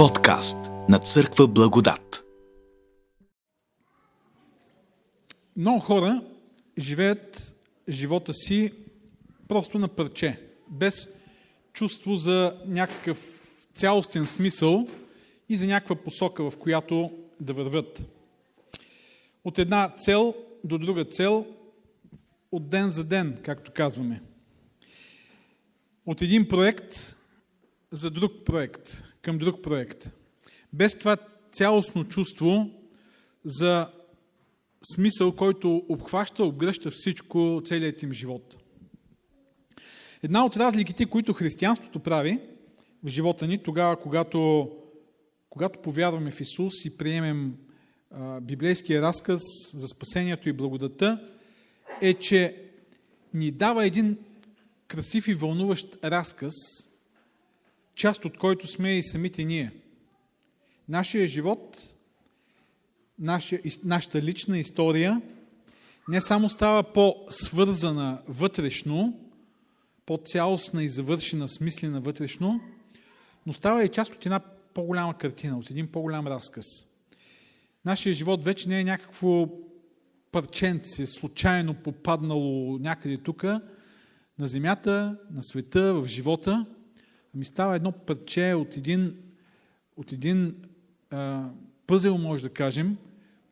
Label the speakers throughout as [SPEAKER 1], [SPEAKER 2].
[SPEAKER 1] Подкаст на Църква Благодат.
[SPEAKER 2] Много хора живеят живота си просто на парче, без чувство за някакъв цялостен смисъл и за някаква посока, в която да вървят. От една цел до друга цел, от ден за ден, както казваме. От един проект за друг проект, към друг проект. Без това цялостно чувство за смисъл, който обхваща, обгръща всичко, целият им живот. Една от разликите, които християнството прави в живота ни, тогава, когато, когато повярваме в Исус и приемем а, библейския разказ за спасението и благодата, е, че ни дава един красив и вълнуващ разказ, част от който сме и самите ние. Нашия живот, нашия, нашата лична история не само става по-свързана вътрешно, по-цялостна и завършена, смислена вътрешно, но става и част от една по-голяма картина, от един по-голям разказ. Нашия живот вече не е някакво парченце, случайно попаднало някъде тук, на земята, на света, в живота, ами става едно парче от един, от един а, пъзел, може да кажем,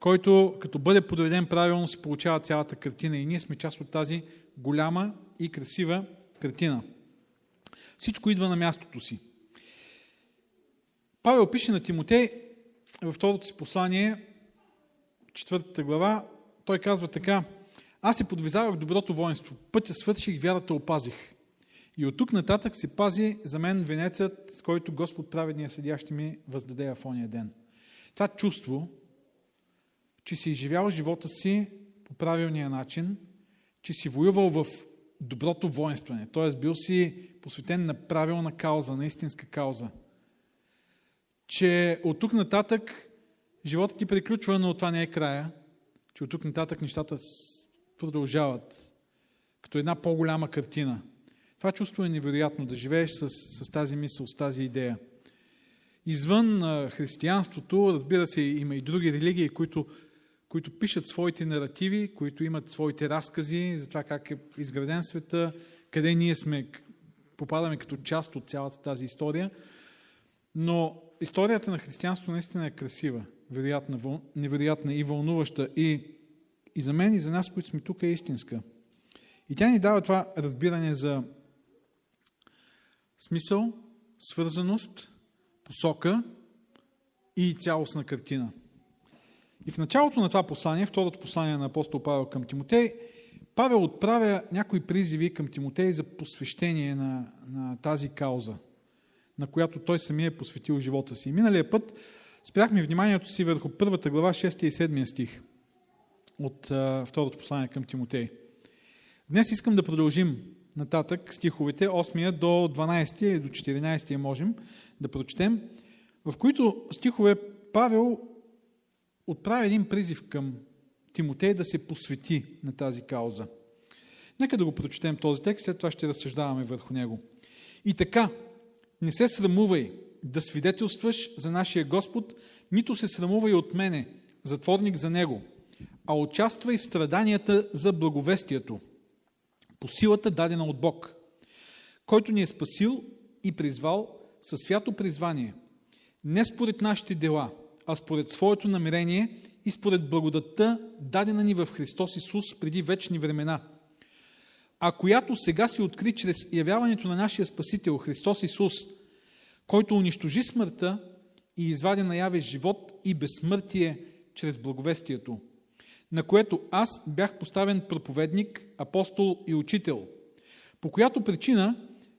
[SPEAKER 2] който като бъде подреден правилно се получава цялата картина и ние сме част от тази голяма и красива картина. Всичко идва на мястото си. Павел пише на Тимотей във второто си послание, четвъртата глава, той казва така, аз се подвизавах доброто воинство, пътя свърших, вярата опазих. И от тук нататък се пази за мен венецът, с който Господ праведния съдя ще ми въздаде в ония ден. Това чувство, че си изживял живота си по правилния начин, че си воювал в доброто воинстване, т.е. бил си посветен на правилна кауза, на истинска кауза. Че от тук нататък животът ти приключва, но това не е края, че от тук нататък нещата продължават като една по-голяма картина. Това чувство е невероятно да живееш с, с тази мисъл, с тази идея. Извън християнството, разбира се, има и други религии, които, които пишат своите наративи, които имат своите разкази за това как е изграден света, къде ние сме, попадаме като част от цялата тази история. Но историята на християнството наистина е красива, вероятна, невероятна и вълнуваща. И, и за мен, и за нас, които сме тук, е истинска. И тя ни дава това разбиране за смисъл, свързаност, посока и цялостна картина. И в началото на това послание, второто послание на апостол Павел към Тимотей, Павел отправя някои призиви към Тимотей за посвещение на, на тази кауза, на която той самия е посветил живота си. Миналия път спряхме вниманието си върху първата глава, 6 и 7 стих от а, второто послание към Тимотей. Днес искам да продължим нататък стиховете, 8 до 12 или до 14 можем да прочетем, в които стихове Павел отправя един призив към Тимотей да се посвети на тази кауза. Нека да го прочетем този текст, след това ще разсъждаваме върху него. И така, не се срамувай да свидетелстваш за нашия Господ, нито се срамувай от мене, затворник за Него, а участвай в страданията за благовестието, по силата дадена от Бог, който ни е спасил и призвал със свято призвание, не според нашите дела, а според своето намерение и според благодатта, дадена ни в Христос Исус преди вечни времена, а която сега се откри чрез явяването на нашия Спасител Христос Исус, който унищожи смъртта и извади наяве живот и безсмъртие чрез благовестието, на което аз бях поставен проповедник, апостол и учител, по която причина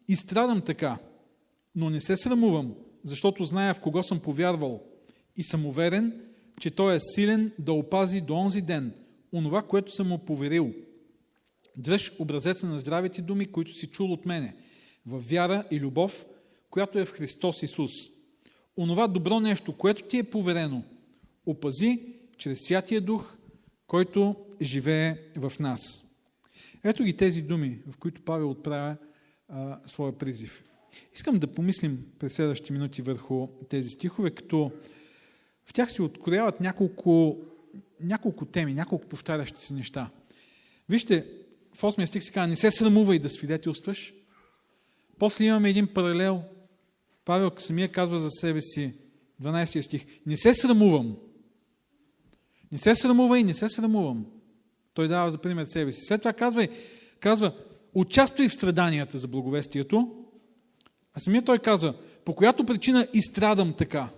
[SPEAKER 2] изстрадам така, но не се срамувам, защото зная в кого съм повярвал и съм уверен, че Той е силен да опази до онзи ден онова, което съм му поверил. Дръж образеца на здравите думи, които си чул от мене, в вяра и любов, която е в Христос Исус. Онова добро нещо, което ти е поверено, опази чрез Святия Дух, който живее в нас. Ето ги тези думи, в които Павел отправя а, своя призив. Искам да помислим през следващите минути върху тези стихове, като в тях се открояват няколко, няколко теми, няколко повтарящи се неща. Вижте, в 8 стих се казва, не се срамувай да свидетелстваш. После имаме един паралел. Павел самия казва за себе си, 12 стих, не се срамувам. Не се срамувай, не се срамувам. Той дава за пример себе си. След това казва, казва участвай в страданията за благовестието. А самия той казва, по която причина изстрадам така.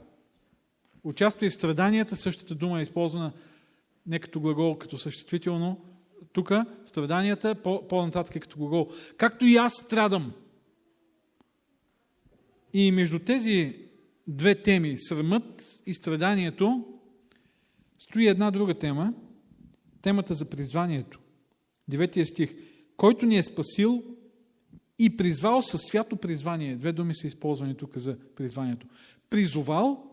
[SPEAKER 2] Участвай в страданията, същата дума е използвана не като глагол, като съществително. Тук страданията, по-нататък е като глагол. Както и аз страдам. И между тези две теми, срамът и страданието, стои една друга тема, темата за призванието. Деветия стих. Който ни е спасил и призвал със свято призвание. Две думи са използвани тук за призванието. Призовал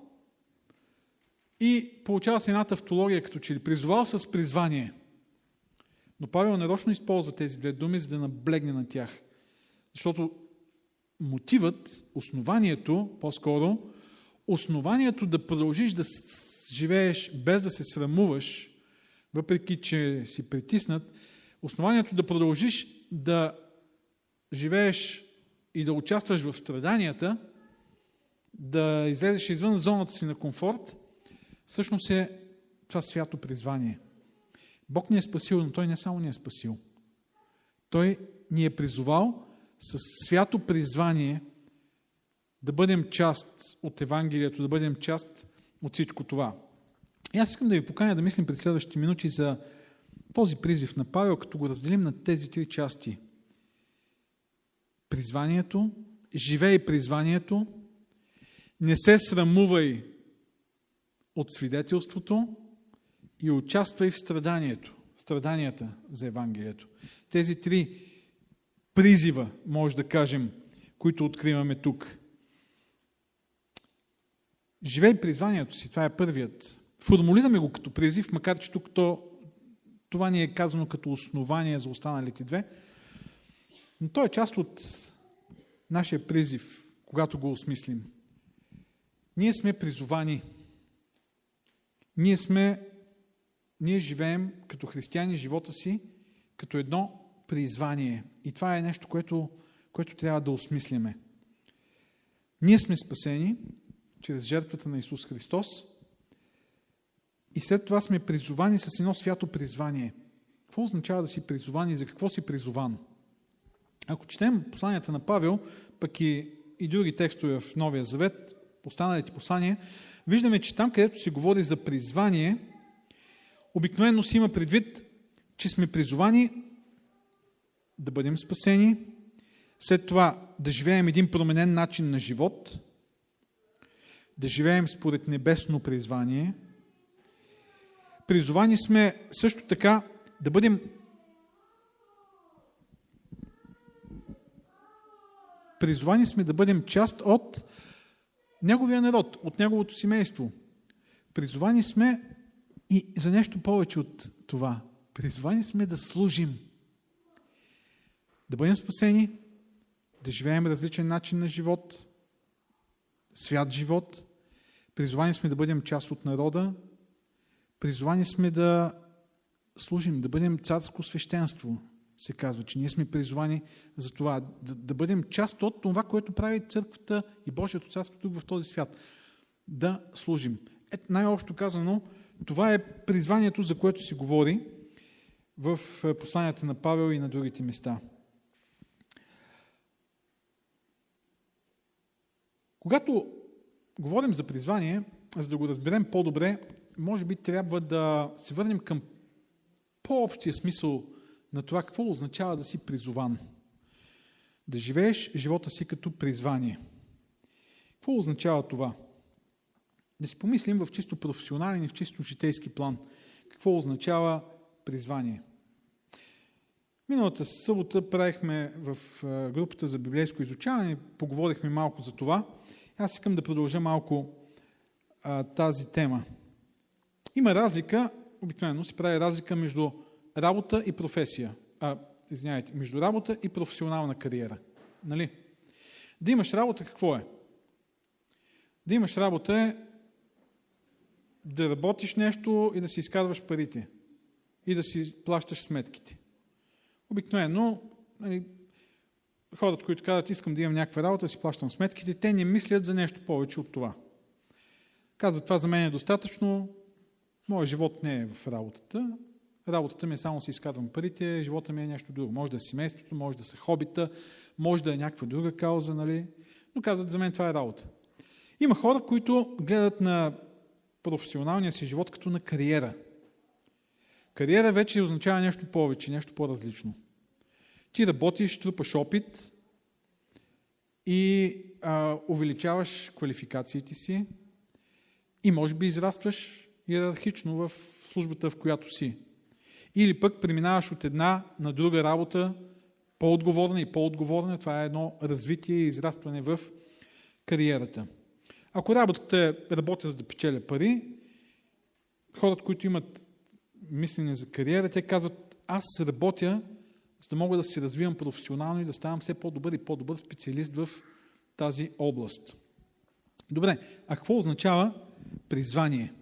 [SPEAKER 2] и получава се една тавтология, като че ли призовал с призвание. Но Павел нарочно използва тези две думи, за да наблегне на тях. Защото мотивът, основанието, по-скоро, основанието да продължиш да живееш без да се срамуваш, въпреки че си притиснат, основанието да продължиш да живееш и да участваш в страданията, да излезеш извън зоната си на комфорт, всъщност е това свято призвание. Бог ни е спасил, но Той не само ни е спасил. Той ни е призовал с свято призвание да бъдем част от Евангелието, да бъдем част от всичко това. И аз искам да ви поканя да мислим пред следващите минути за този призив на Павел, като го разделим на тези три части. Призванието, живей призванието, не се срамувай от свидетелството и участвай в страданието, страданията за Евангелието. Тези три призива, може да кажем, които откриваме тук. Живей призванието си, това е първият. Формулираме го като призив, макар че тук то, това ни е казано като основание за останалите две. Но то е част от нашия призив, когато го осмислим. Ние сме призовани. Ние сме, ние живеем като християни живота си, като едно призвание. И това е нещо, което, което трябва да осмислиме. Ние сме спасени чрез жертвата на Исус Христос и след това сме призовани с едно свято призвание. Какво означава да си призован и за какво си призован? Ако четем посланията на Павел, пък и, и други текстове в Новия Завет, останалите послания, виждаме, че там, където се говори за призвание, обикновено си има предвид, че сме призовани да бъдем спасени, след това да живеем един променен начин на живот, да живеем според небесно призвание. Призовани сме също така да бъдем Призвани сме да бъдем част от Неговия народ, от Неговото семейство. Призовани сме и за нещо повече от това. Призвани сме да служим. Да бъдем спасени, да живеем различен начин на живот, свят живот. Призовани сме да бъдем част от народа. Призовани сме да служим, да бъдем царско свещенство, се казва, че ние сме призовани за това, да, да бъдем част от това, което прави църквата и Божието царство тук в този свят. Да служим. Ето най-общо казано, това е призванието, за което се говори в е, посланията на Павел и на другите места. Когато говорим за призвание, за да го разберем по-добре, може би трябва да се върнем към по-общия смисъл на това какво означава да си призован. Да живееш живота си като призвание. Какво означава това? Да си помислим в чисто професионален и в чисто житейски план. Какво означава призвание? Миналата събота правихме в групата за библейско изучаване, поговорихме малко за това. Аз искам да продължа малко а, тази тема. Има разлика, обикновено се прави разлика между работа и професия. А, извиняйте, между работа и професионална кариера. Нали? Да имаш работа какво е? Да имаш работа е да работиш нещо и да си изкарваш парите. И да си плащаш сметките. Обикновено, нали, хората, които казват, искам да имам някаква работа, си плащам сметките, те не мислят за нещо повече от това. Казват, това за мен е достатъчно, моят живот не е в работата, работата ми е само си изкарвам парите, живота ми е нещо друго. Може да е семейството, може да са хобита, може да е някаква друга кауза, нали? но казват, за мен това е работа. Има хора, които гледат на професионалния си живот като на кариера. Кариера вече означава нещо повече, нещо по-различно. Ти работиш, трупаш опит и а, увеличаваш квалификациите си и може би израстваш иерархично в службата, в която си. Или пък преминаваш от една на друга работа, по-отговорна и по-отговорна. Това е едно развитие и израстване в кариерата. Ако работата е работя за да печеля пари, хората, които имат мислене за кариера, те казват, аз работя, за да мога да се развивам професионално и да ставам все по-добър и по-добър специалист в тази област. Добре, а какво означава призвание?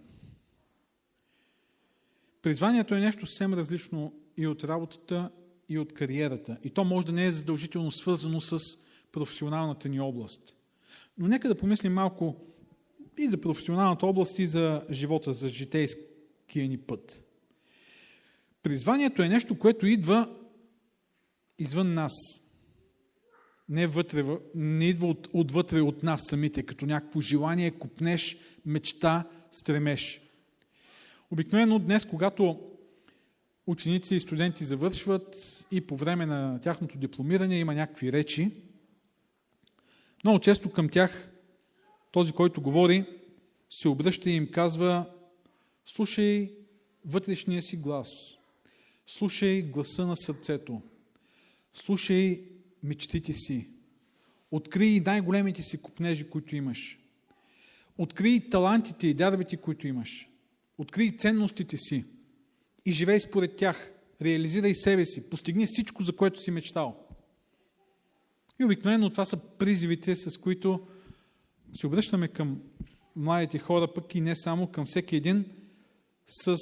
[SPEAKER 2] Призванието е нещо съвсем различно и от работата, и от кариерата. И то може да не е задължително свързано с професионалната ни област. Но нека да помислим малко и за професионалната област, и за живота, за житейския ни път. Призванието е нещо, което идва извън нас. Не, вътре, не идва от, отвътре от нас самите, като някакво желание, купнеш, мечта, стремеш. Обикновено днес, когато ученици и студенти завършват и по време на тяхното дипломиране има някакви речи, много често към тях този, който говори, се обръща и им казва слушай вътрешния си глас, слушай гласа на сърцето, слушай мечтите си, открий най-големите си купнежи, които имаш, открий талантите и дарбите, които имаш, открий ценностите си. И живей според тях, реализирай себе си, постигни всичко, за което си мечтал. И обикновено това са призивите, с които се обръщаме към младите хора, пък и не само към всеки един, с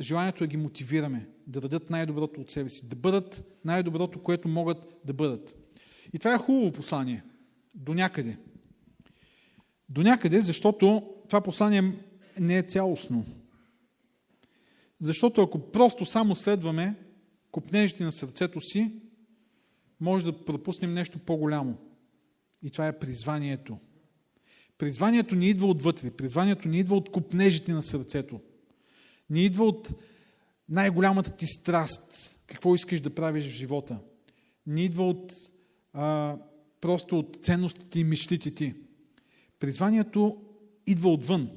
[SPEAKER 2] желанието да ги мотивираме, да дадат най-доброто от себе си, да бъдат най-доброто, което могат да бъдат. И това е хубаво послание. До някъде. До някъде, защото това послание не е цялостно. Защото ако просто само следваме купнежите на сърцето си, може да пропуснем нещо по-голямо. И това е призванието. Призванието ни идва отвътре. Призванието ни идва от купнежите на сърцето. Не идва от най-голямата ти страст. Какво искаш да правиш в живота. Не идва от а, просто от ценностите и мечтите ти. Призванието идва отвън.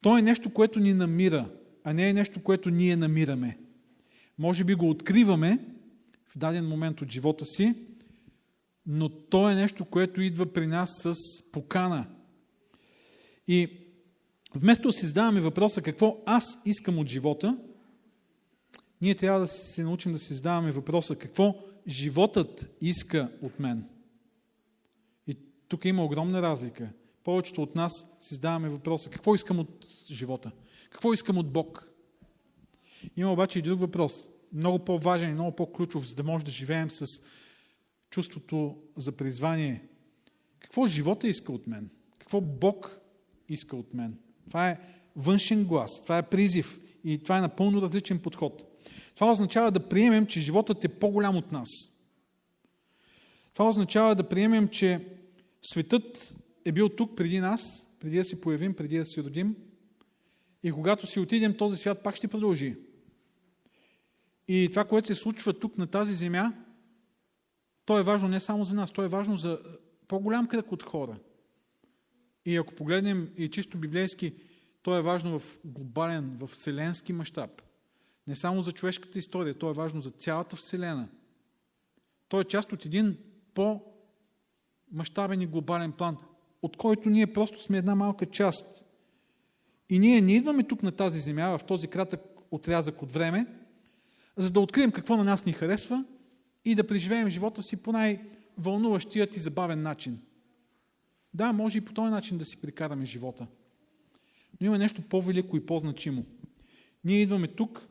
[SPEAKER 2] То е нещо, което ни намира, а не е нещо, което ние намираме. Може би го откриваме в даден момент от живота си, но то е нещо, което идва при нас с покана. И вместо да си задаваме въпроса какво аз искам от живота, ние трябва да се научим да си задаваме въпроса какво животът иска от мен. И тук има огромна разлика. Повечето от нас си задаваме въпроса какво искам от живота, какво искам от Бог. Има обаче и друг въпрос, много по-важен и много по-ключов, за да може да живеем с чувството за призвание. Какво живота иска от мен? Какво Бог иска от мен? Това е външен глас, това е призив и това е напълно различен подход. Това означава да приемем, че животът е по-голям от нас. Това означава да приемем, че светът е бил тук преди нас, преди да се появим, преди да се родим. И когато си отидем, този свят пак ще продължи. И това, което се случва тук на тази земя, то е важно не само за нас, то е важно за по-голям кръг от хора. И ако погледнем и чисто библейски, то е важно в глобален, в вселенски мащаб. Не само за човешката история, то е важно за цялата Вселена. То е част от един по-мащабен и глобален план, от който ние просто сме една малка част. И ние не идваме тук на тази земя, в този кратък отрязък от време, за да открием какво на нас ни харесва и да преживеем живота си по най- вълнуващият и забавен начин. Да, може и по този начин да си прикараме живота. Но има нещо по-велико и по-значимо. Ние идваме тук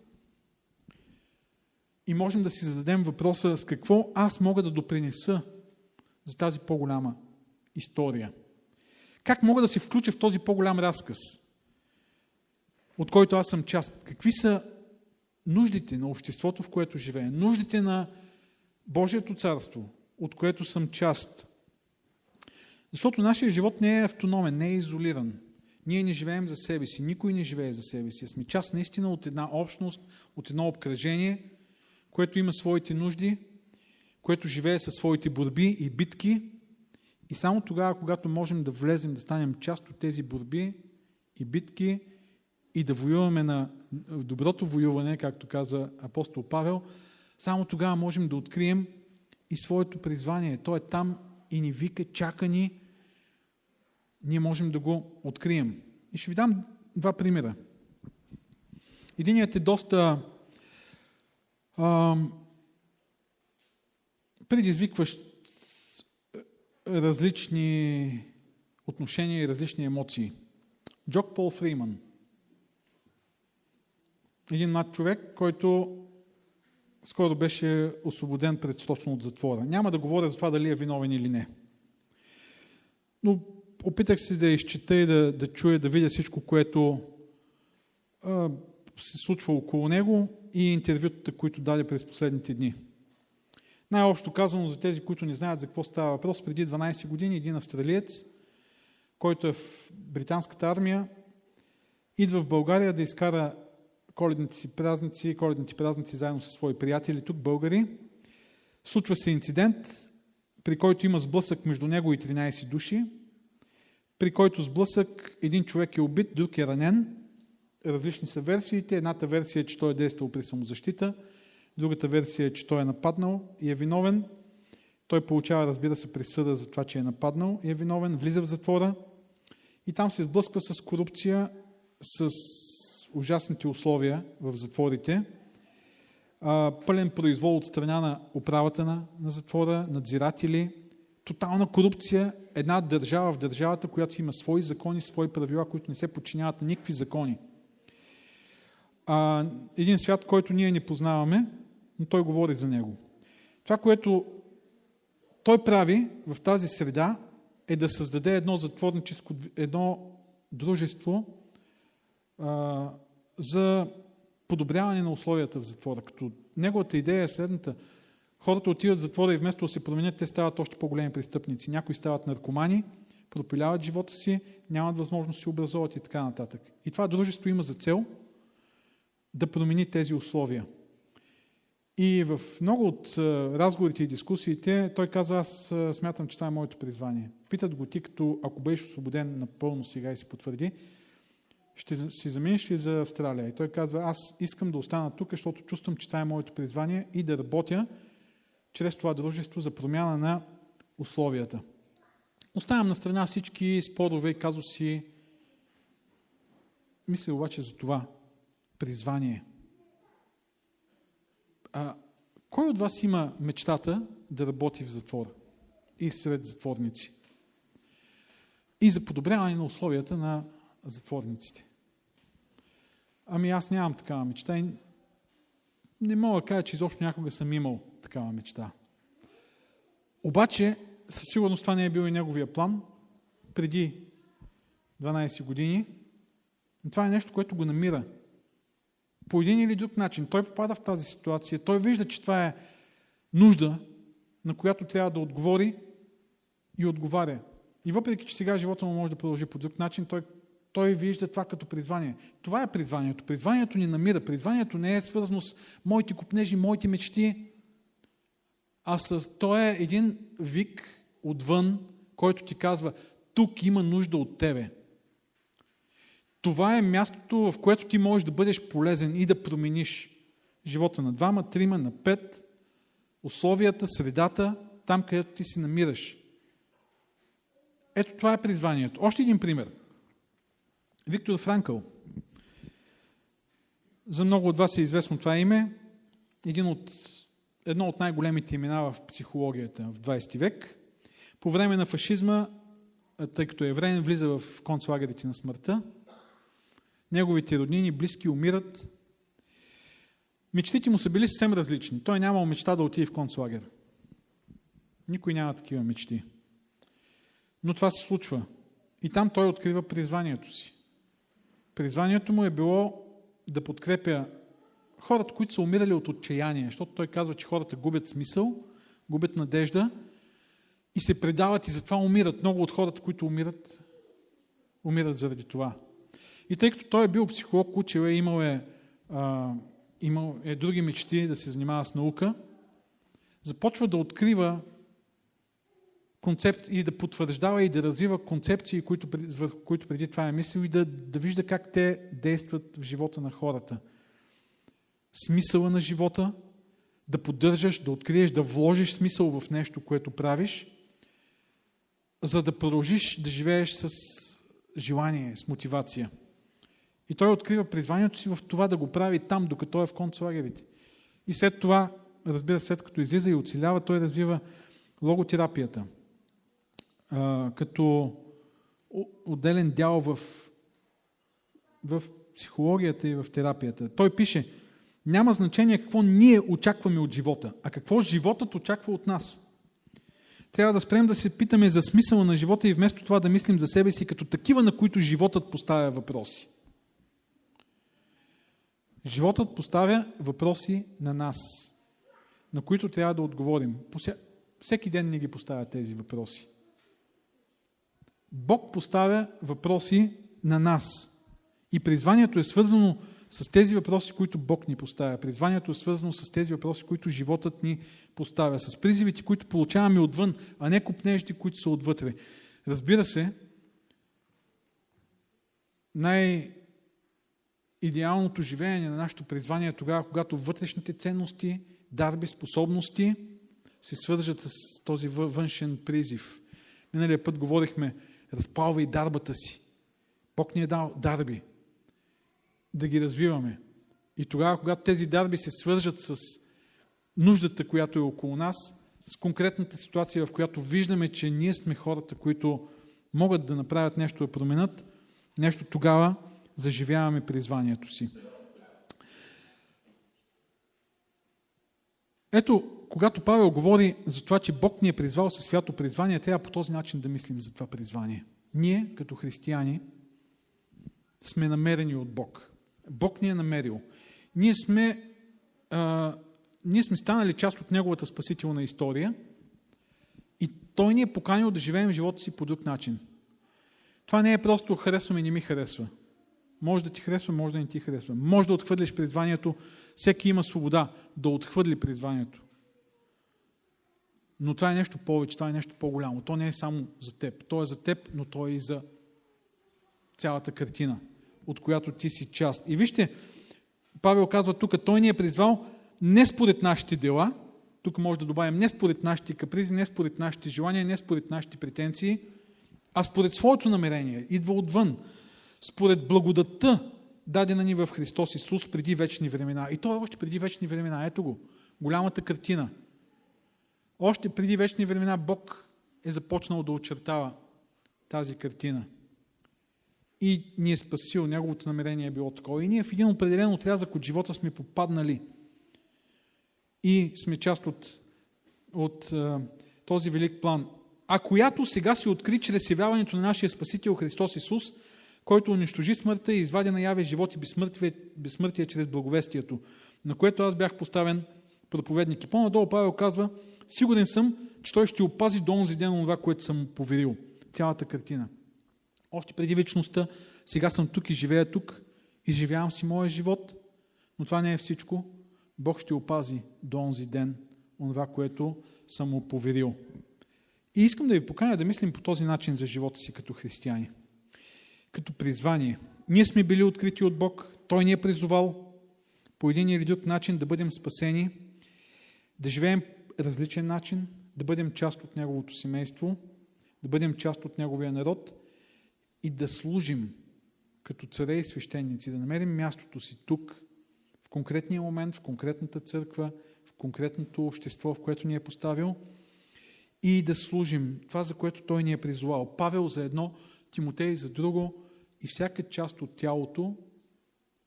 [SPEAKER 2] и можем да си зададем въпроса с какво аз мога да допринеса за тази по-голяма история. Как мога да се включа в този по-голям разказ, от който аз съм част? Какви са нуждите на обществото, в което живея? Нуждите на Божието царство, от което съм част? Защото нашия живот не е автономен, не е изолиран. Ние не живеем за себе си, никой не живее за себе си. Сме част наистина от една общност, от едно обкръжение, което има своите нужди, което живее със своите борби и битки. И само тогава, когато можем да влезем, да станем част от тези борби и битки и да воюваме на доброто воюване, както казва апостол Павел, само тогава можем да открием и своето призвание. Той е там и ни вика, чака ни, ние можем да го открием. И ще ви дам два примера. Единият е доста а, предизвикващ различни отношения и различни емоции. Джок Пол Фриман. Един млад човек, който скоро беше освободен предсрочно от затвора. Няма да говоря за това дали е виновен или не. Но опитах се да изчета и да, да чуя, да видя всичко, което а, се случва около него и интервютата, които даде през последните дни. Най-общо казано за тези, които не знаят за какво става въпрос, преди 12 години един австралиец, който е в британската армия, идва в България да изкара коледните си празници, коледните празници заедно с свои приятели тук, българи. Случва се инцидент, при който има сблъсък между него и 13 души при който сблъсък един човек е убит, друг е ранен. Различни са версиите. Едната версия е, че той е действал при самозащита, другата версия е, че той е нападнал и е виновен. Той получава, разбира се, присъда за това, че е нападнал и е виновен, влиза в затвора и там се сблъсква с корупция, с ужасните условия в затворите, пълен произвол от страна на управата на, на затвора, надзиратели, тотална корупция, една държава в държавата, която има свои закони, свои правила, които не се подчиняват на никакви закони. А, един свят, който ние не познаваме, но той говори за него. Това, което той прави в тази среда, е да създаде едно затворническо, едно дружество а, за подобряване на условията в затвора. Като неговата идея е следната – Хората отиват в затвора и вместо да се променят, те стават още по-големи престъпници. Някои стават наркомани, пропиляват живота си, нямат възможност да се образоват и така нататък. И това дружество има за цел да промени тези условия. И в много от разговорите и дискусиите той казва, аз смятам, че това е моето призвание. Питат го ти, като ако беше освободен напълно сега и се потвърди, ще си заминеш ли за Австралия? И той казва, аз искам да остана тук, защото чувствам, че това е моето призвание и да работя чрез това дружество за промяна на условията. Оставям на страна всички спорове и казуси. Мисля обаче за това призвание. А, кой от вас има мечтата да работи в затвор и сред затворници? И за подобряване на условията на затворниците. Ами аз нямам такава мечта и не мога да кажа, че изобщо някога съм имал такава мечта. Обаче, със сигурност това не е бил и неговия план преди 12 години. Но това е нещо, което го намира. По един или друг начин. Той попада в тази ситуация. Той вижда, че това е нужда, на която трябва да отговори и отговаря. И въпреки, че сега живота му може да продължи по друг начин, той, той вижда това като призвание. Това е призванието. Призванието ни намира. Призванието не е свързано с моите купнежи, моите мечти, а с, той е един вик отвън, който ти казва, тук има нужда от тебе. Това е мястото, в което ти можеш да бъдеш полезен и да промениш живота на двама, трима, на пет, условията, средата, там където ти се намираш. Ето това е призванието. Още един пример. Виктор Франкъл. За много от вас е известно това име. Един от едно от най-големите имена в психологията в 20 век. По време на фашизма, тъй като е евреин, влиза в концлагерите на смъртта. Неговите роднини, близки умират. Мечтите му са били съвсем различни. Той нямал мечта да отиде в концлагер. Никой няма такива мечти. Но това се случва. И там той открива призванието си. Призванието му е било да подкрепя хората, които са умирали от отчаяние, защото той казва, че хората губят смисъл, губят надежда и се предават и затова умират. Много от хората, които умират, умират заради това. И тъй като той е бил психолог, учил е, имал е, а, имал е други мечти да се занимава с наука, започва да открива концепт и да потвърждава и да развива концепции, които, върху които преди това е мислил и да, да вижда как те действат в живота на хората. Смисъла на живота, да поддържаш, да откриеш, да вложиш смисъл в нещо, което правиш, за да продължиш да живееш с желание, с мотивация. И той открива призванието си в това да го прави там, докато е в концлагерите. И след това, разбира се, след като излиза и оцелява, той развива логотерапията – като отделен дял в, в психологията и в терапията. Той пише, няма значение какво ние очакваме от живота, а какво животът очаква от нас. Трябва да спрем да се питаме за смисъла на живота и вместо това да мислим за себе си като такива, на които животът поставя въпроси. Животът поставя въпроси на нас, на които трябва да отговорим. Всеки ден ни ги поставя тези въпроси. Бог поставя въпроси на нас. И призванието е свързано с тези въпроси, които Бог ни поставя. Призванието е свързано с тези въпроси, които животът ни поставя. С призивите, които получаваме отвън, а не купнежите, които са отвътре. Разбира се, най-идеалното живеене на нашето призвание е тогава, когато вътрешните ценности, дарби, способности се свържат с този външен призив. Миналия път говорихме разпалвай дарбата си. Бог ни е дал дарби. Да ги развиваме. И тогава, когато тези дарби се свържат с нуждата, която е около нас, с конкретната ситуация, в която виждаме, че ние сме хората, които могат да направят нещо, да променят, нещо тогава заживяваме призванието си. Ето, когато Павел говори за това, че Бог ни е призвал със свято призвание, трябва по този начин да мислим за това призвание. Ние, като християни, сме намерени от Бог. Бог ни е намерил. Ние сме, а, ние сме станали част от Неговата спасителна история и Той ни е поканил да живеем живота си по друг начин. Това не е просто харесваме и не ми харесва. Може да ти харесва, може да не ти харесва. Може да отхвърлиш призванието. Всеки има свобода да отхвърли призванието. Но това е нещо повече, това е нещо по-голямо. То не е само за теб. То е за теб, но то е и за цялата картина, от която ти си част. И вижте, Павел казва тук, той ни е призвал не според нашите дела, тук може да добавим не според нашите капризи, не според нашите желания, не според нашите претенции, а според своето намерение, идва отвън, според благодатта, дадена ни в Христос Исус преди вечни времена. И то е още преди вечни времена. Ето го, голямата картина – още преди вечни времена Бог е започнал да очертава тази картина. И ни е спасил, неговото намерение е било такова. И ние в един определен отрязък от живота сме попаднали и сме част от, от uh, този велик план. А която сега се откри чрез явяването на нашия Спасител Христос Исус, който унищожи смъртта и извади наяве живот и безсмъртие, безсмъртие чрез благовестието, на което аз бях поставен проповедник. И по-надолу Павел казва, Сигурен съм, че той ще опази до онзи ден това, което съм поверил. Цялата картина. Още преди вечността, сега съм тук и живея тук, изживявам си моя живот, но това не е всичко. Бог ще опази до онзи ден това, което съм му поверил. И искам да ви поканя да мислим по този начин за живота си като християни. Като призвание. Ние сме били открити от Бог, Той ни е призовал по един или друг начин да бъдем спасени, да живеем различен начин, да бъдем част от Неговото семейство, да бъдем част от Неговия народ и да служим като царе и свещеници, да намерим мястото си тук, в конкретния момент, в конкретната църква, в конкретното общество, в което ни е поставил и да служим това, за което Той ни е призовал. Павел за едно, Тимотей за друго и всяка част от тялото,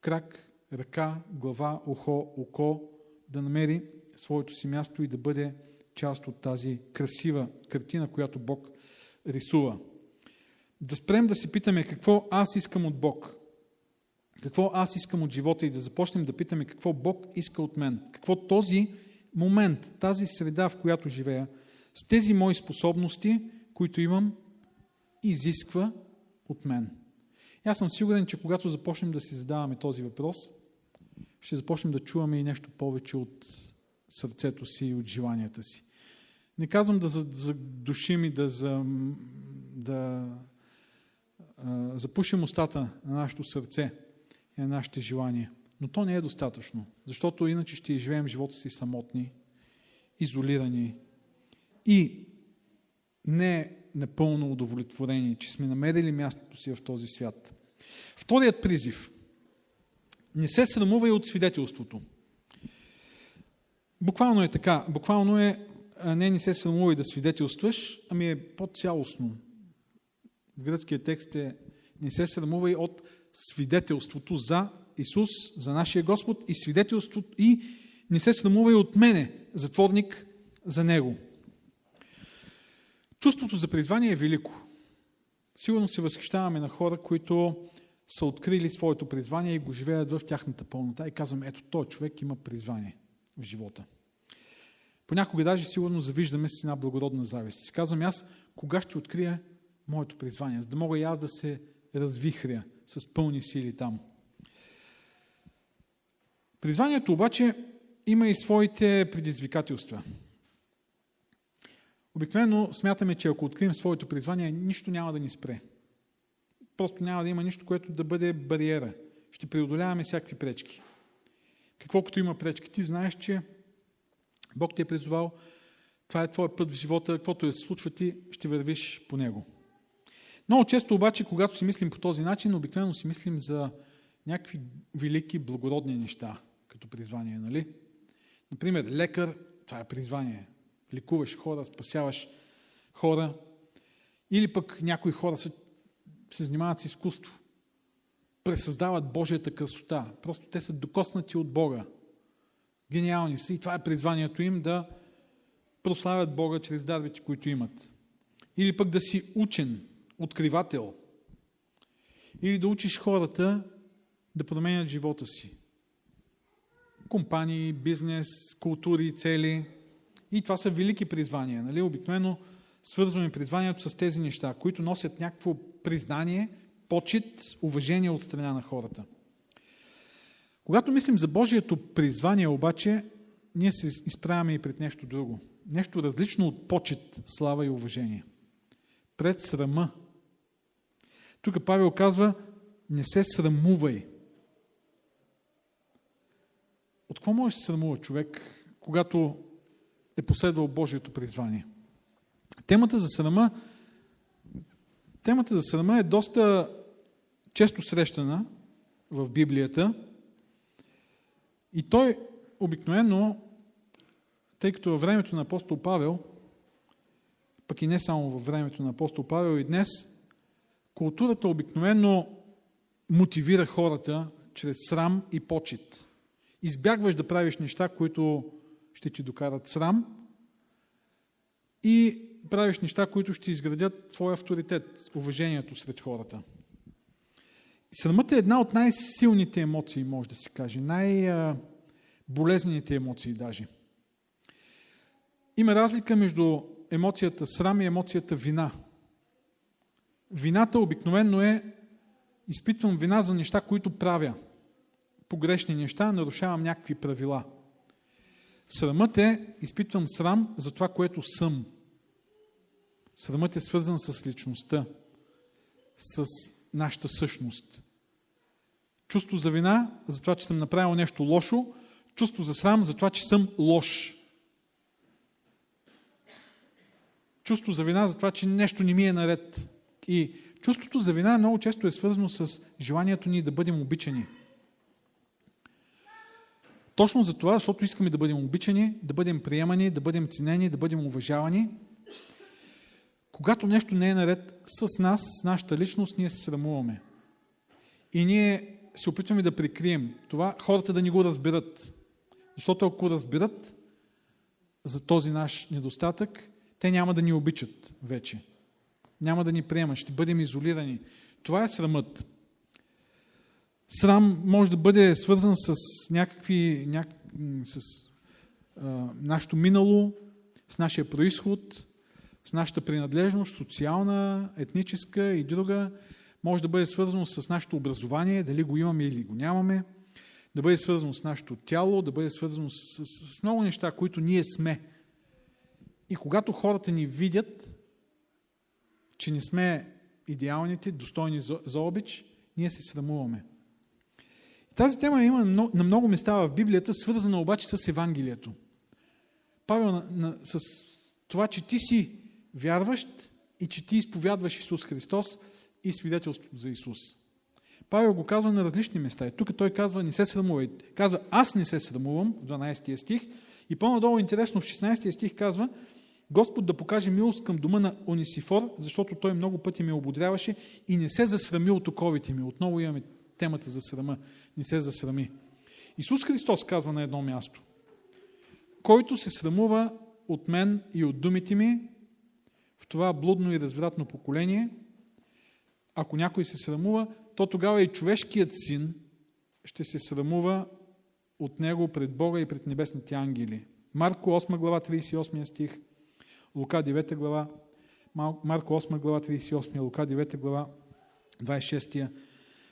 [SPEAKER 2] крак, ръка, глава, ухо, око, да намери своето си място и да бъде част от тази красива картина, която Бог рисува. Да спрем да си питаме какво аз искам от Бог. Какво аз искам от живота и да започнем да питаме какво Бог иска от мен. Какво този момент, тази среда, в която живея, с тези мои способности, които имам, изисква от мен. И аз съм сигурен, че когато започнем да си задаваме този въпрос, ще започнем да чуваме и нещо повече от сърцето си и от желанията си. Не казвам да задушим и да, за, да запушим устата на нашето сърце и на нашите желания. Но то не е достатъчно, защото иначе ще живеем живота си самотни, изолирани и не напълно удовлетворени, че сме намерили мястото си в този свят. Вторият призив. Не се срамувай от свидетелството. Буквално е така. Буквално е не не се срамувай да свидетелстваш, ами е по-цялостно. В гръцкият текст е не се срамувай от свидетелството за Исус, за нашия Господ и свидетелството и не се срамувай от мене, затворник за Него. Чувството за призвание е велико. Сигурно се възхищаваме на хора, които са открили своето призвание и го живеят в тяхната пълнота и казваме, ето този човек има призвание в живота. Понякога даже сигурно завиждаме с една благородна завист. Си казвам аз, кога ще открия моето призвание, за да мога и аз да се развихря с пълни сили там. Призванието обаче има и своите предизвикателства. Обикновено смятаме, че ако открием своето призвание, нищо няма да ни спре. Просто няма да има нищо, което да бъде бариера. Ще преодоляваме всякакви пречки. Какво като има пречки? Ти знаеш, че Бог ти е призовал, това е твой път в живота, каквото е случва ти, ще вървиш по него. Много често обаче, когато си мислим по този начин, обикновено си мислим за някакви велики, благородни неща, като призвание, нали? Например, лекар, това е призвание. Лекуваш хора, спасяваш хора. Или пък някои хора се, се занимават с изкуство. Пресъздават Божията красота. Просто те са докоснати от Бога. Гениални са и това е призванието им да прославят Бога чрез дарбите, които имат. Или пък да си учен, откривател. Или да учиш хората да променят живота си. Компании, бизнес, култури, цели. И това са велики призвания. Нали? Обикновено свързваме призванието с тези неща, които носят някакво признание, почет, уважение от страна на хората. Когато мислим за Божието призвание, обаче, ние се изправяме и пред нещо друго. Нещо различно от почет, слава и уважение. Пред срама. Тук Павел казва, не се срамувай. От какво може да се срамува човек, когато е последвал Божието призвание? Темата за срама Темата за срама е доста често срещана в Библията – и той обикновено, тъй като във времето на апостол Павел, пък и не само във времето на апостол Павел и днес, културата обикновено мотивира хората чрез срам и почет. Избягваш да правиш неща, които ще ти докарат срам и правиш неща, които ще изградят твой авторитет, уважението сред хората. Срамът е една от най-силните емоции, може да се каже, най-болезнените емоции даже. Има разлика между емоцията срам и емоцията вина. Вината обикновено е изпитвам вина за неща, които правя. Погрешни неща, нарушавам някакви правила. Срамът е изпитвам срам за това, което съм. Срамът е свързан с личността, с нашата същност. Чувство за вина за това, че съм направил нещо лошо, чувство за срам за това, че съм лош. Чувство за вина за това, че нещо не ми е наред. И чувството за вина много често е свързано с желанието ни да бъдем обичани. Точно за това, защото искаме да бъдем обичани, да бъдем приемани, да бъдем ценени, да бъдем уважавани. Когато нещо не е наред с нас, с нашата личност, ние се срамуваме. И ние се опитваме да прикрием това, хората да ни го разберат. Защото ако разберат за този наш недостатък, те няма да ни обичат вече. Няма да ни приемат, ще бъдем изолирани. Това е срамът. Срам може да бъде свързан с някакви, няк... с а, нашето минало, с нашия происход, с нашата принадлежност, социална, етническа и друга. Може да бъде свързано с нашето образование, дали го имаме или го нямаме. Да бъде свързано с нашето тяло, да бъде свързано с, с, с много неща, които ние сме. И когато хората ни видят, че не сме идеалните, достойни за, за обич, ние се срамуваме. Тази тема има на много места в Библията, свързана обаче с Евангелието. Павел на, на, с това, че ти си вярващ и че ти изповядваш Исус Христос и свидетелството за Исус. Павел го казва на различни места. И тук той казва, не се срамувай. Казва, аз не се срамувам, в 12 стих. И по-надолу интересно, в 16 стих казва, Господ да покаже милост към дома на Онисифор, защото той много пъти ме ободряваше и не се засрами от оковите ми. Отново имаме темата за срама. Не се засрами. Исус Христос казва на едно място. Който се срамува от мен и от думите ми, в това блудно и развратно поколение, ако някой се срамува, то тогава и човешкият син ще се срамува от него пред Бога и пред небесните ангели. Марко 8 глава 38 стих, Лука 9 глава, Марко 8 глава 38, Лука 9 глава 26.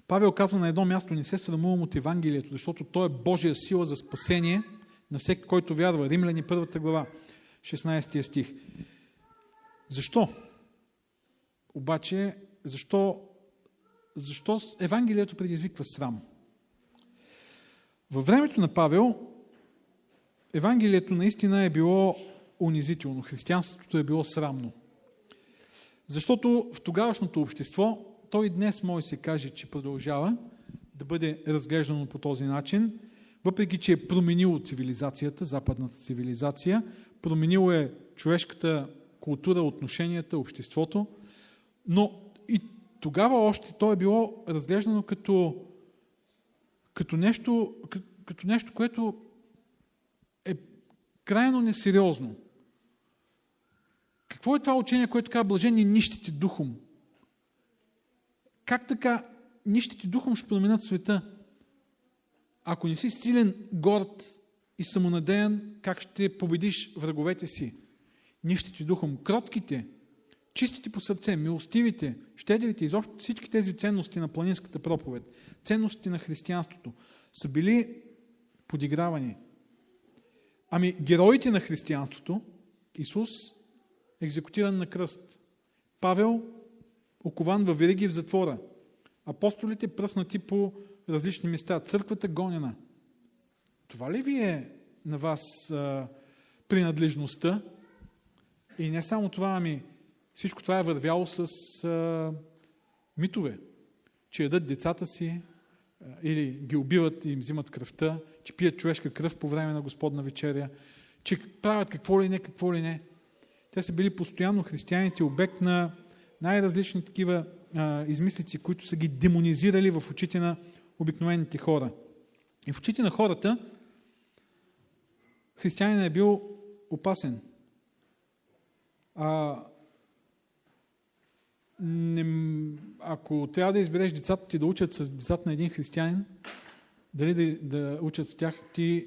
[SPEAKER 2] Павел казва на едно място, не се срамувам от Евангелието, защото то е Божия сила за спасение на всеки, който вярва. Римляни първата глава, 16 стих. Защо? Обаче, защо, защо Евангелието предизвиква срам? Във времето на Павел, Евангелието наистина е било унизително. Християнството е било срамно. Защото в тогавашното общество, той днес може се каже, че продължава да бъде разглеждано по този начин, въпреки че е променило цивилизацията, западната цивилизация, променило е човешката култура, отношенията, обществото, но и тогава още то е било разглеждано като, като, нещо, като нещо, което е крайно несериозно. Какво е това учение, което така блажени нищите духом? Как така нищите духом ще променят света? Ако не си силен, горд и самонадеян, как ще победиш враговете си? Нищите духом, кротките, чистите по сърце, милостивите, щедрите, изобщо всички тези ценности на планинската проповед, ценности на християнството, са били подигравани. Ами героите на християнството, Исус, екзекутиран на кръст. Павел, окован във вериги в затвора. Апостолите пръснати по различни места. Църквата гонена. Това ли ви е на вас а, принадлежността? И не само това, ами всичко това е вървяло с а, митове, че ядат децата си а, или ги убиват и им взимат кръвта, че пият човешка кръв по време на Господна вечеря, че правят какво ли не, какво ли не. Те са били постоянно християните обект на най-различни такива а, измислици, които са ги демонизирали в очите на обикновените хора. И в очите на хората християнин е бил опасен. А, не, ако трябва да избереш децата ти да учат с децата на един християнин, дали да, да учат с тях, ти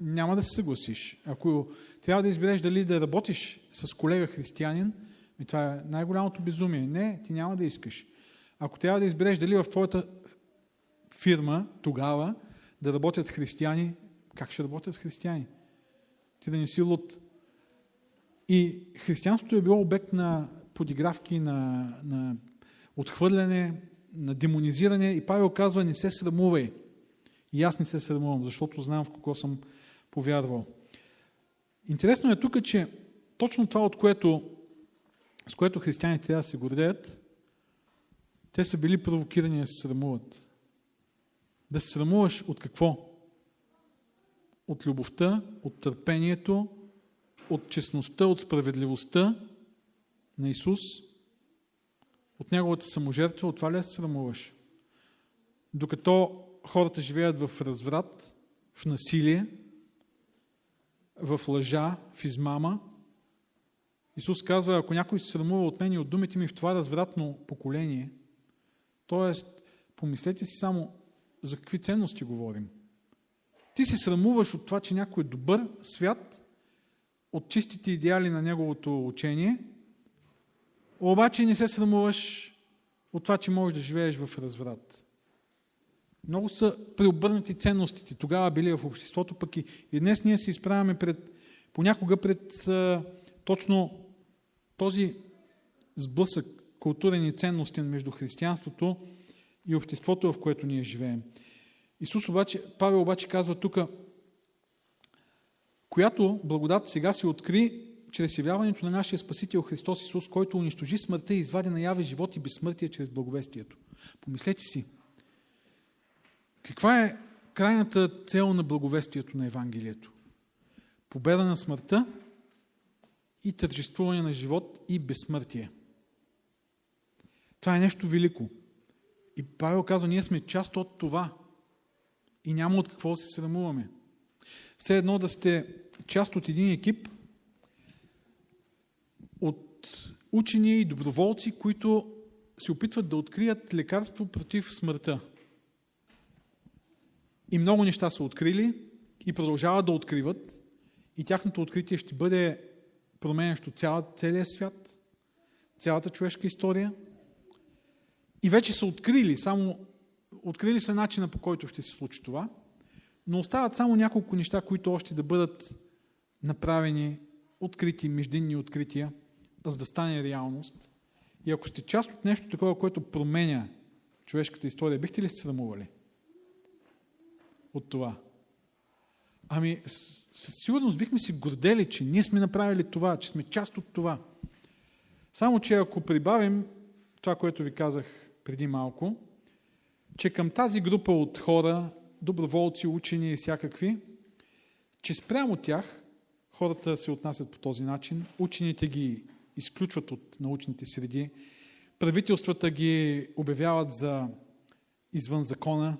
[SPEAKER 2] няма да се съгласиш. Ако трябва да избереш дали да работиш с колега християнин, и това е най-голямото безумие. Не, ти няма да искаш. Ако трябва да избереш дали в твоята фирма тогава да работят християни, как ще работят християни? Ти да не си луд. И християнството е било обект на подигравки, на, на отхвърляне, на демонизиране. И Павел казва, не се срамувай. И аз не се срамувам, защото знам в какво съм повярвал. Интересно е тук, че точно това, от което, с което християните трябва да се гордеят, те са били провокирани да се срамуват. Да се срамуваш от какво? от любовта, от търпението, от честността, от справедливостта на Исус, от Неговата саможертва, от това ли се срамуваш? Докато хората живеят в разврат, в насилие, в лъжа, в измама, Исус казва, ако някой се срамува от мен и от думите ми в това развратно поколение, т.е. помислете си само за какви ценности говорим. Ти се срамуваш от това, че някой е добър, свят, от чистите идеали на неговото учение, обаче не се срамуваш от това, че можеш да живееш в разврат. Много са преобърнати ценностите. Тогава били в обществото, пък и, и днес ние се изправяме пред, понякога пред а, точно този сблъсък културен и ценностен между християнството и обществото, в което ние живеем. Исус обаче, Павел обаче казва тук, която благодат сега се откри чрез явяването на нашия Спасител Христос Исус, който унищожи смъртта и извади наяве живот и безсмъртие чрез благовестието. Помислете си, каква е крайната цел на благовестието на Евангелието? Победа на смъртта и тържествуване на живот и безсмъртие. Това е нещо велико. И Павел казва, ние сме част от това. И няма от какво да се срамуваме. Все едно да сте част от един екип от учени и доброволци, които се опитват да открият лекарство против смъртта. И много неща са открили и продължават да откриват. И тяхното откритие ще бъде променящо цял, целият свят, цялата човешка история. И вече са открили, само открили са начина по който ще се случи това, но остават само няколко неща, които още да бъдат направени, открити, междинни открития, за да стане реалност. И ако сте част от нещо такова, което променя човешката история, бихте ли се срамували от това? Ами, със сигурност бихме си гордели, че ние сме направили това, че сме част от това. Само, че ако прибавим това, което ви казах преди малко, че към тази група от хора, доброволци, учени и всякакви, че спрямо тях хората се отнасят по този начин, учените ги изключват от научните среди, правителствата ги обявяват за извън закона,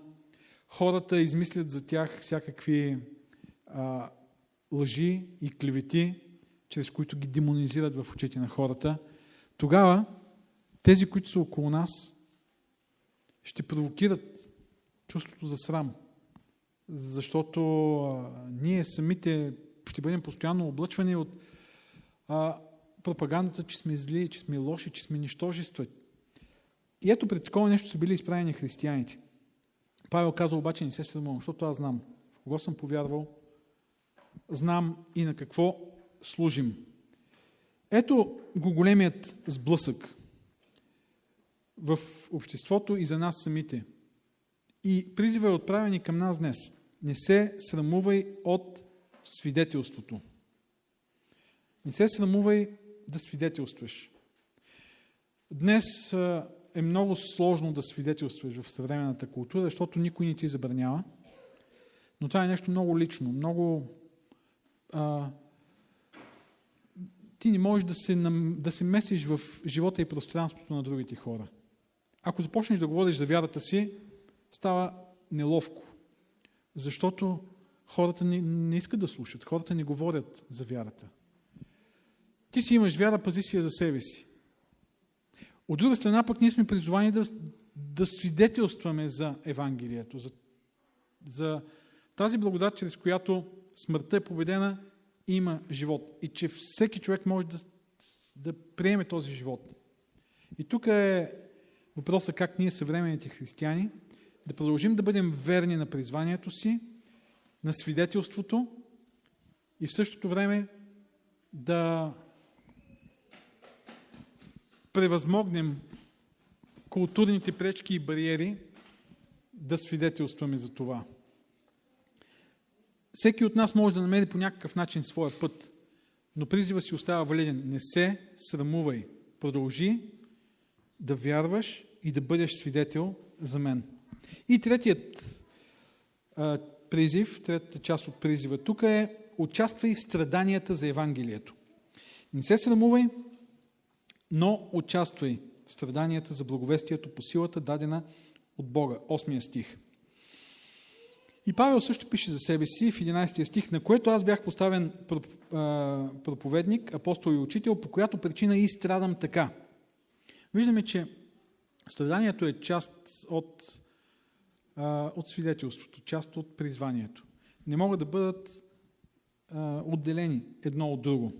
[SPEAKER 2] хората измислят за тях всякакви а, лъжи и клевети, чрез които ги демонизират в очите на хората, тогава тези, които са около нас, ще провокират чувството за срам. Защото а, ние самите ще бъдем постоянно облъчвани от а, пропагандата, че сме зли, че сме лоши, че сме нищожества. И ето пред такова нещо са били изправени християните. Павел казва обаче не се срамувам, защото аз знам в кого съм повярвал, знам и на какво служим. Ето го големият сблъсък в обществото и за нас самите. И призива е отправен и към нас днес. Не се срамувай от свидетелството. Не се срамувай да свидетелстваш. Днес е много сложно да свидетелстваш в съвременната култура, защото никой не ти забранява. Но това е нещо много лично, много а, ти не можеш да се, да се месиш в живота и пространството на другите хора. Ако започнеш да говориш за вярата си, става неловко. Защото хората не, не искат да слушат, хората не говорят за вярата. Ти си имаш вяра, пази си я за себе си. От друга страна пък ние сме призовани да, да свидетелстваме за Евангелието, за, за тази благодат, чрез която смъртта е победена има живот. И че всеки човек може да, да приеме този живот. И тук е въпросът как ние, съвременните християни, да продължим да бъдем верни на призванието си, на свидетелството и в същото време да превъзмогнем културните пречки и бариери да свидетелстваме за това. Всеки от нас може да намери по някакъв начин своя път, но призива си остава валиден. Не се срамувай. Продължи да вярваш и да бъдеш свидетел за мен. И третият, призив, третата част от призива тук е участвай в страданията за Евангелието. Не се срамувай, но участвай в страданията за благовестието по силата, дадена от Бога. 8 стих. И Павел също пише за себе си в 11 стих, на което аз бях поставен проповедник, апостол и учител, по която причина и страдам така. Виждаме, че страданието е част от, от свидетелството, част от призванието. Не могат да бъдат отделени едно от друго.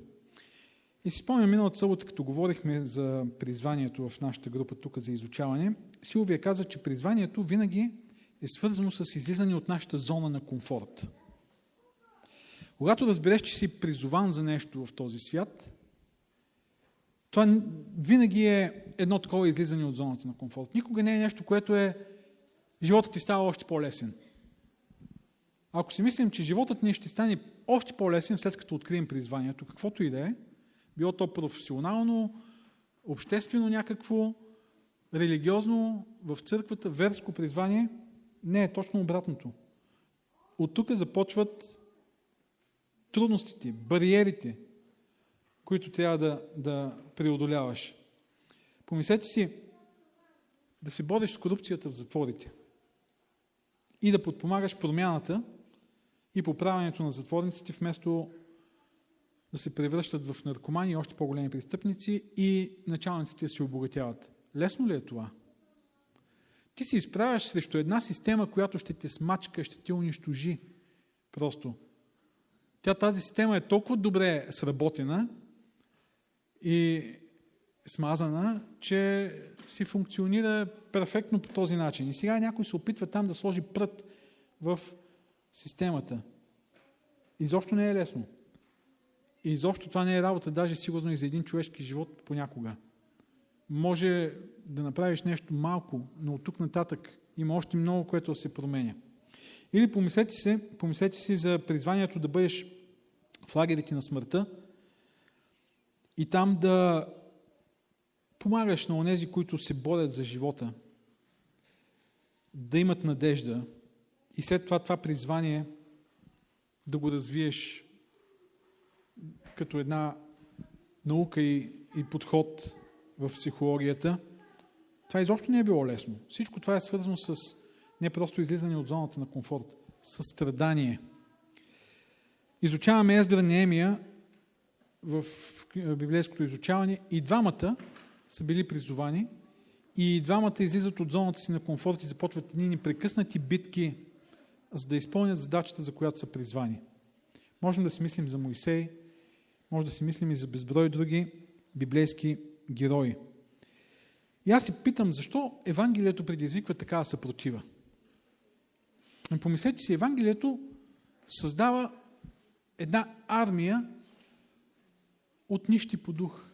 [SPEAKER 2] И си спомням миналата събота, като говорихме за призванието в нашата група тук за изучаване, Силвия каза, че призванието винаги е свързано с излизане от нашата зона на комфорт. Когато разбереш, че си призован за нещо в този свят, това винаги е едно такова излизане от зоната на комфорт. Никога не е нещо, което е животът ти става още по-лесен. Ако си мислим, че животът ни ще стане още по-лесен, след като открием призванието, каквото и да е, било то професионално, обществено някакво, религиозно, в църквата, верско призвание, не е точно обратното. От тук започват трудностите, бариерите, които трябва да, да преодоляваш. Помислете си да се бориш с корупцията в затворите и да подпомагаш промяната и поправянето на затворниците, вместо да се превръщат в наркомани още по-големи престъпници и началниците си обогатяват. Лесно ли е това? Ти се изправяш срещу една система, която ще те смачка, ще те унищожи. Просто. Тя тази система е толкова добре сработена и смазана, че си функционира перфектно по този начин. И сега някой се опитва там да сложи прът в системата. Изобщо не е лесно. И изобщо това не е работа, даже сигурно и за един човешки живот понякога. Може да направиш нещо малко, но от тук нататък има още много, което да се променя. Или помислете си, помислете си за призванието да бъдеш в лагерите на смъртта и там да помагаш на онези, които се борят за живота, да имат надежда и след това това призвание да го развиеш като една наука и, и подход в психологията. Това изобщо не е било лесно. Всичко това е свързано с не просто излизане от зоната на комфорт, с страдание. Изучаваме Ездра Неемия в библейското изучаване и двамата са били призовани и двамата излизат от зоната си на комфорт и започват едни непрекъснати битки, за да изпълнят задачата, за която са призвани. Можем да си мислим за Моисей, може да си мислим и за безброй други библейски герои. И аз си питам, защо Евангелието предизвиква такава съпротива? И помислете си, Евангелието създава една армия от нищи по дух.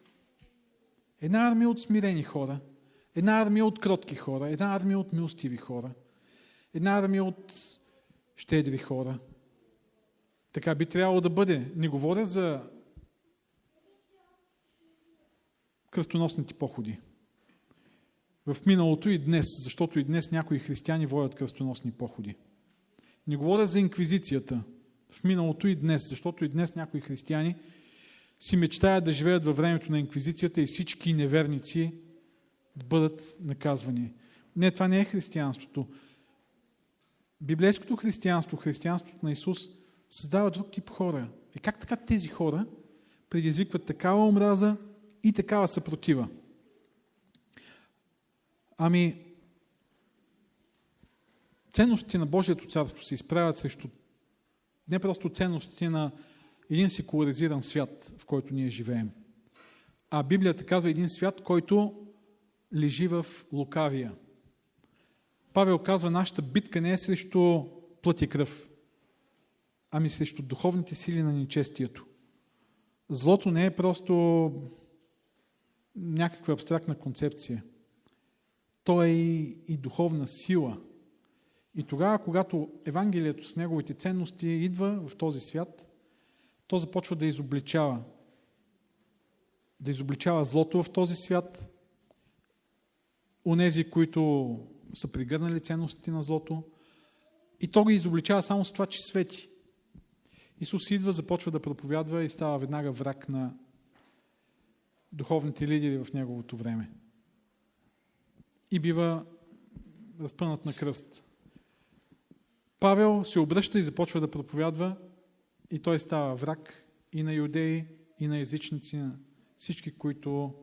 [SPEAKER 2] Една армия от смирени хора, една армия от кротки хора, една армия от милостиви хора, една армия от щедри хора. Така би трябвало да бъде. Не говоря за кръстоносните походи. В миналото и днес, защото и днес някои християни водят кръстоносни походи. Не говоря за инквизицията. В миналото и днес, защото и днес някои християни си мечтаят да живеят във времето на инквизицията и всички неверници да бъдат наказвани. Не, това не е християнството. Библейското християнство, християнството на Исус създава друг тип хора. И как така тези хора предизвикват такава омраза и такава съпротива? Ами, ценностите на Божието царство се изправят срещу не просто ценностите на един секуларизиран свят, в който ние живеем. А Библията казва един свят, който лежи в лукавия. Павел казва, нашата битка не е срещу плът и кръв, ами срещу духовните сили на нечестието. Злото не е просто някаква абстрактна концепция. То е и духовна сила. И тогава, когато Евангелието с неговите ценности идва в този свят, то започва да изобличава. Да изобличава злото в този свят, онези, които са пригърнали ценностите на злото, И то ги изобличава само с това, че свети. Исус идва, започва да проповядва и става веднага враг на духовните лидери в неговото време. И бива разпънат на кръст. Павел се обръща и започва да проповядва и той става враг и на юдеи, и на езичници, на всички, които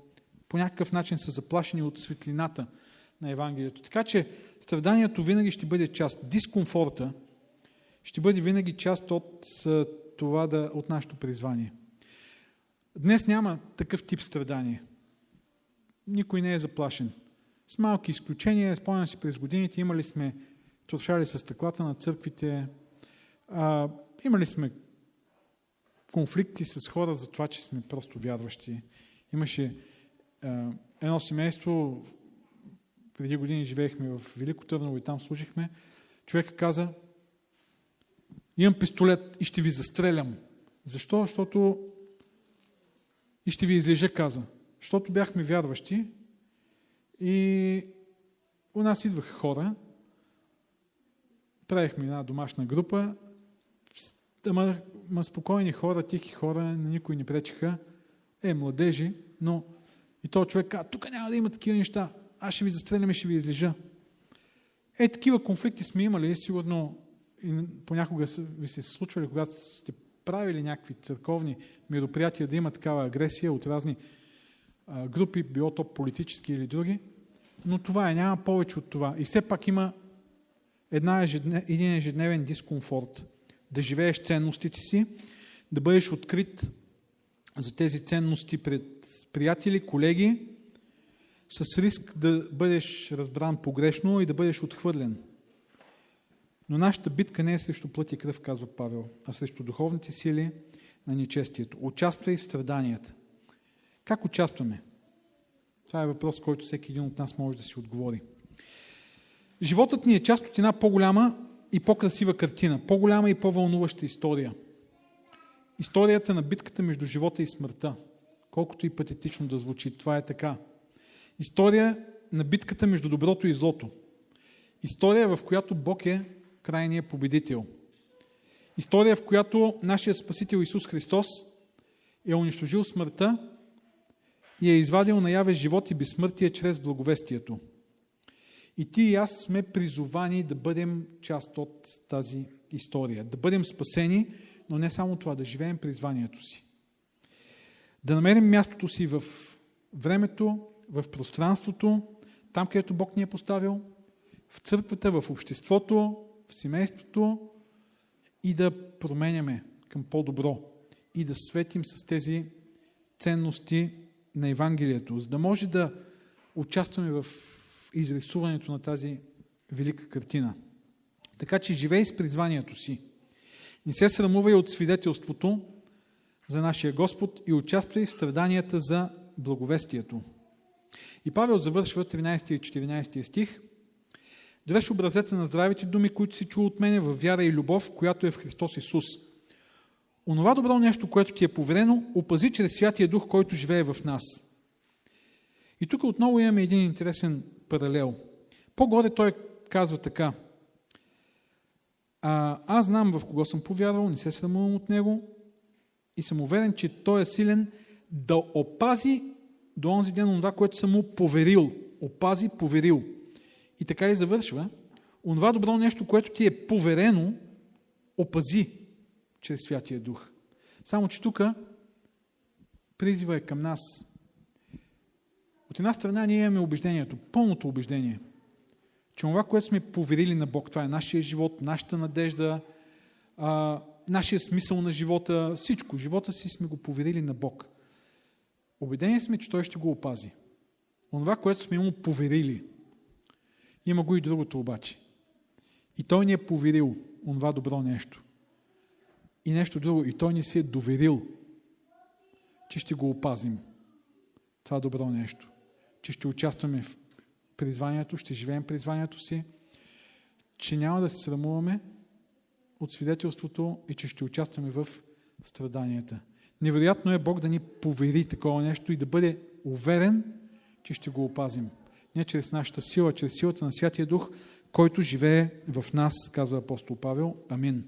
[SPEAKER 2] по някакъв начин са заплашени от светлината на Евангелието. Така че страданието винаги ще бъде част. Дискомфорта ще бъде винаги част от това да, от нашето призвание. Днес няма такъв тип страдание. Никой не е заплашен. С малки изключения, спомням си през годините, имали сме трошали с стъклата на църквите, а, имали сме конфликти с хора за това, че сме просто вярващи. Имаше а, едно семейство, преди години живеехме в Велико Търново и там служихме. Човека каза, имам пистолет и ще ви застрелям. Защо? Защото и ще ви излежа, каза. Защото бяхме вярващи и у нас идваха хора, правихме една домашна група, ама, ама спокойни хора, тихи хора, на никой не пречеха, е, младежи, но и то човек каза, тук няма да има такива неща, аз ще ви застрелям и ще ви излежа. Е, такива конфликти сме имали, сигурно и понякога ви се случвали, когато сте правили някакви църковни мероприятия да има такава агресия от разни а, групи, било то политически или други, но това е, няма повече от това. И все пак има една ежеднев, един ежедневен дискомфорт. Да живееш ценностите си, да бъдеш открит за тези ценности пред приятели, колеги, с риск да бъдеш разбран погрешно и да бъдеш отхвърлен. Но нашата битка не е срещу плът и кръв, казва Павел, а срещу духовните сили на нечестието. Участвай в страданията. Как участваме? Това е въпрос, който всеки един от нас може да си отговори. Животът ни е част от една по-голяма и по-красива картина, по-голяма и по-вълнуваща история. Историята на битката между живота и смъртта. Колкото и патетично да звучи, това е така. История на битката между доброто и злото. История, в която Бог е крайният победител. История, в която нашият Спасител Исус Христос е унищожил смъртта и е извадил наяве живот и безсмъртие чрез благовестието. И ти и аз сме призовани да бъдем част от тази история. Да бъдем спасени, но не само това, да живеем призванието си. Да намерим мястото си в времето, в пространството, там, където Бог ни е поставил, в църквата, в обществото, в семейството и да променяме към по-добро и да светим с тези ценности на Евангелието, за да може да участваме в изрисуването на тази велика картина. Така че живей с призванието си. Не се срамувай от свидетелството за нашия Господ и участвай в страданията за благовестието. И Павел завършва 13 и 14 стих. Дръж образеца на здравите думи, които си чул от мене в вяра и любов, която е в Христос Исус. Онова добро нещо, което ти е поверено, опази чрез Святия Дух, който живее в нас. И тук отново имаме един интересен паралел. По-горе той казва така. А, аз знам в кого съм повярвал, не се срамувам от него и съм уверен, че той е силен да опази до онзи ден това, което съм му поверил. Опази, поверил. И така и завършва. Онова добро нещо, което ти е поверено, опази чрез Святия Дух. Само, че тук призива е към нас. От една страна ние имаме убеждението, пълното убеждение, че това, което сме поверили на Бог, това е нашия живот, нашата надежда, а, нашия смисъл на живота, всичко. Живота си сме го поверили на Бог. Обедени сме, че Той ще го опази. Онова, което сме му поверили – има го и другото обаче. И той ни е поверил онова добро нещо. И нещо друго. И той ни се е доверил, че ще го опазим. Това добро нещо. Че ще участваме в призванието, ще живеем призванието си, че няма да се срамуваме от свидетелството и че ще участваме в страданията. Невероятно е Бог да ни повери такова нещо и да бъде уверен, че ще го опазим не чрез нашата сила, чрез силата на Святия Дух, който живее в нас, казва апостол Павел. Амин.